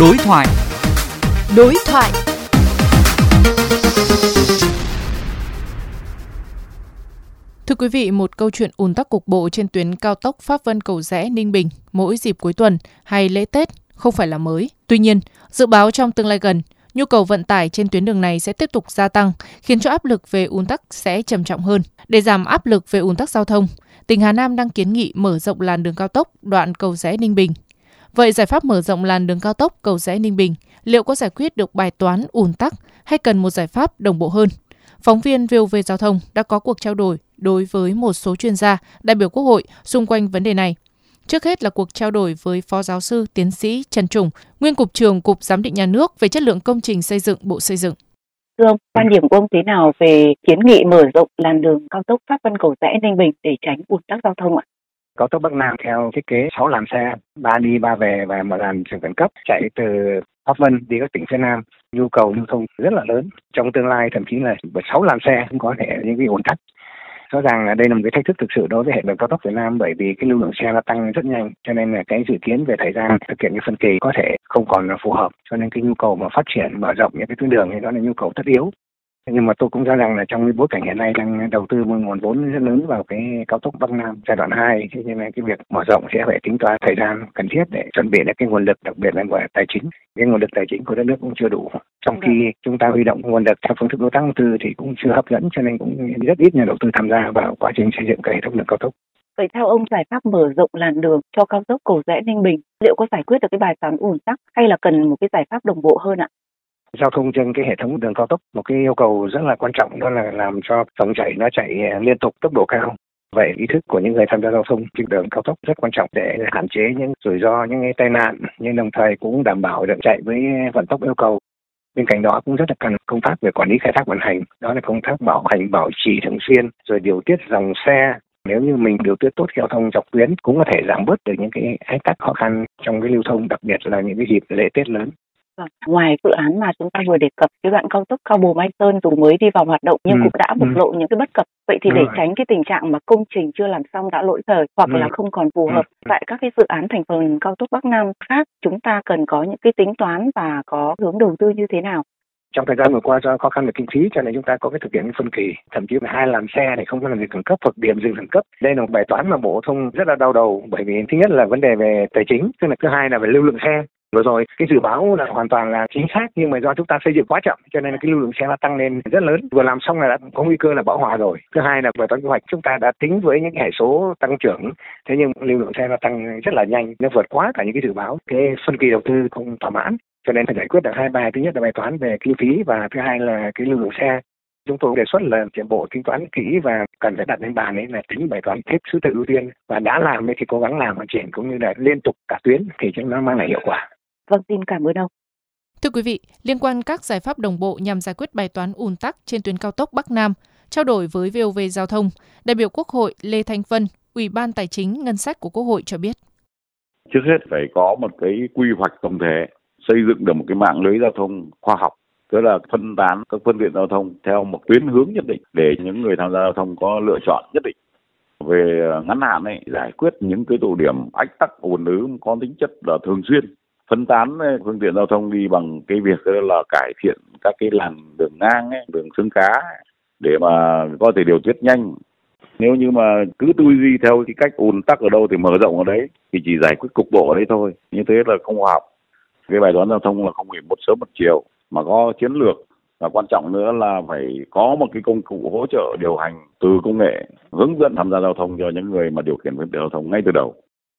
Đối thoại. Đối thoại. Thưa quý vị, một câu chuyện ùn tắc cục bộ trên tuyến cao tốc Pháp Vân Cầu Rẽ Ninh Bình mỗi dịp cuối tuần hay lễ Tết không phải là mới. Tuy nhiên, dự báo trong tương lai gần, nhu cầu vận tải trên tuyến đường này sẽ tiếp tục gia tăng, khiến cho áp lực về ùn tắc sẽ trầm trọng hơn. Để giảm áp lực về ùn tắc giao thông, tỉnh Hà Nam đang kiến nghị mở rộng làn đường cao tốc đoạn cầu rẽ Ninh Bình. Vậy giải pháp mở rộng làn đường cao tốc cầu rẽ Ninh Bình liệu có giải quyết được bài toán ùn tắc hay cần một giải pháp đồng bộ hơn? Phóng viên VOV Giao thông đã có cuộc trao đổi đối với một số chuyên gia, đại biểu Quốc hội xung quanh vấn đề này. Trước hết là cuộc trao đổi với Phó Giáo sư Tiến sĩ Trần Trùng, Nguyên Cục trưởng Cục Giám định Nhà nước về chất lượng công trình xây dựng Bộ Xây dựng. Thưa ông, quan điểm của ông thế nào về kiến nghị mở rộng làn đường cao tốc Pháp Vân Cầu Rẽ Ninh Bình để tránh ùn tắc giao thông ạ? Cao tốc Bắc Nam theo thiết kế 6 làn xe, 3 đi 3 về và một làn trường khẩn cấp chạy từ Pháp Vân đi các tỉnh phía Nam. Nhu cầu lưu thông rất là lớn. Trong tương lai thậm chí là 6 làn xe cũng có thể những cái ổn tắc rõ ràng là đây là một cái thách thức thực sự đối với hệ thống cao tốc Việt Nam bởi vì cái lưu lượng xe nó tăng rất nhanh cho nên là cái dự kiến về thời gian thực hiện cái phân kỳ có thể không còn là phù hợp cho nên cái nhu cầu mà phát triển mở rộng những cái tuyến đường thì đó là nhu cầu tất yếu nhưng mà tôi cũng cho rằng là trong cái bối cảnh hiện nay đang đầu tư một nguồn vốn rất lớn vào cái cao tốc Bắc Nam giai đoạn 2 cho nên là cái việc mở rộng sẽ phải tính toán thời gian cần thiết để chuẩn bị được cái nguồn lực đặc biệt là về tài chính. Cái nguồn lực tài chính của đất nước cũng chưa đủ. Trong khi chúng ta huy động nguồn lực theo phương thức đối tác tư thì cũng chưa hấp dẫn cho nên cũng rất ít nhà đầu tư tham gia vào quá trình xây dựng cái hệ thống đường cao tốc. Vậy theo ông giải pháp mở rộng làn đường cho cao tốc cầu rẽ Ninh Bình liệu có giải quyết được cái bài toán ủn tắc hay là cần một cái giải pháp đồng bộ hơn ạ? Giao thông trên cái hệ thống đường cao tốc, một cái yêu cầu rất là quan trọng, đó là làm cho dòng chảy nó chạy à, liên tục, tốc độ cao. Vậy ý thức của những người tham gia giao thông trên đường cao tốc rất quan trọng để hạn chế những rủi ro, những cái tai nạn, nhưng đồng thời cũng đảm bảo được chạy với vận tốc yêu cầu. Bên cạnh đó cũng rất là cần công tác về quản lý khai thác vận hành, đó là công tác bảo hành, bảo trì thường xuyên, rồi điều tiết dòng xe. Nếu như mình điều tiết tốt giao thông dọc tuyến cũng có thể giảm bớt được những cái ách tắc khó khăn trong cái lưu thông, đặc biệt là những cái dịp lễ tết lớn. Vâng, ngoài dự án mà chúng ta vừa đề cập cái đoạn cao tốc Cao Bồ Mai Sơn dù mới đi vào hoạt động nhưng ừ. cũng đã bộc ừ. lộ những cái bất cập. Vậy thì để tránh cái tình trạng mà công trình chưa làm xong đã lỗi thời hoặc ừ. là không còn phù hợp ừ. tại các cái dự án thành phần cao tốc Bắc Nam khác, chúng ta cần có những cái tính toán và có hướng đầu tư như thế nào? trong thời gian vừa qua do khó khăn về kinh phí cho nên chúng ta có cái thực hiện phân kỳ thậm chí là hai làn xe này không có làm gì khẩn cấp hoặc điểm dừng khẩn cấp đây là một bài toán mà bộ thông rất là đau đầu bởi vì thứ nhất là vấn đề về tài chính tức là thứ hai là về lưu lượng xe vừa rồi, cái dự báo là hoàn toàn là chính xác, nhưng mà do chúng ta xây dựng quá chậm, cho nên là cái lưu lượng xe nó tăng lên rất lớn. Vừa làm xong là đã có nguy cơ là bão hòa rồi. Thứ hai là bài toán quy hoạch, chúng ta đã tính với những hệ số tăng trưởng, thế nhưng lưu lượng xe nó tăng rất là nhanh, nó vượt quá cả những cái dự báo. Cái phân kỳ đầu tư không thỏa mãn, cho nên phải giải quyết được hai bài. Thứ nhất là bài toán về kinh phí, và thứ hai là cái lưu lượng xe. Chúng tôi đề xuất là triển bộ tính toán kỹ và cần phải đặt lên bàn ấy là tính bài toán xếp thứ tự ưu tiên, và đã làm thì cố gắng làm hoàn triển cũng như là liên tục cả tuyến thì chúng nó mang lại hiệu quả. Vâng, xin cảm ơn ông. Thưa quý vị, liên quan các giải pháp đồng bộ nhằm giải quyết bài toán ùn tắc trên tuyến cao tốc Bắc Nam, trao đổi với VOV Giao thông, đại biểu Quốc hội Lê Thanh Vân, Ủy ban Tài chính Ngân sách của Quốc hội cho biết. Trước hết phải có một cái quy hoạch tổng thể, xây dựng được một cái mạng lưới giao thông khoa học, tức là phân tán các phương tiện giao thông theo một tuyến hướng nhất định để những người tham gia giao thông có lựa chọn nhất định về ngắn hạn ấy giải quyết những cái tụ điểm ách tắc ùn ứ có tính chất là thường xuyên phân tán ờ, phương tiện giao thông đi bằng cái việc là cải thiện các cái làn đường ngang ấy, đường xương cá ấy, để mà có thể điều tiết nhanh. Nếu như mà cứ tư duy theo cái cách ùn tắc ở đâu thì mở rộng ở đấy thì chỉ giải quyết cục bộ ở đấy thôi. Như thế là không khoa học cái bài toán giao thông là không phải một sớm một chiều mà có chiến lược. Và quan trọng nữa là phải có một cái công cụ hỗ trợ điều hành từ công nghệ hướng dẫn tham gia giao thông cho những người mà điều khiển phương tiện giao thông ngay từ đầu.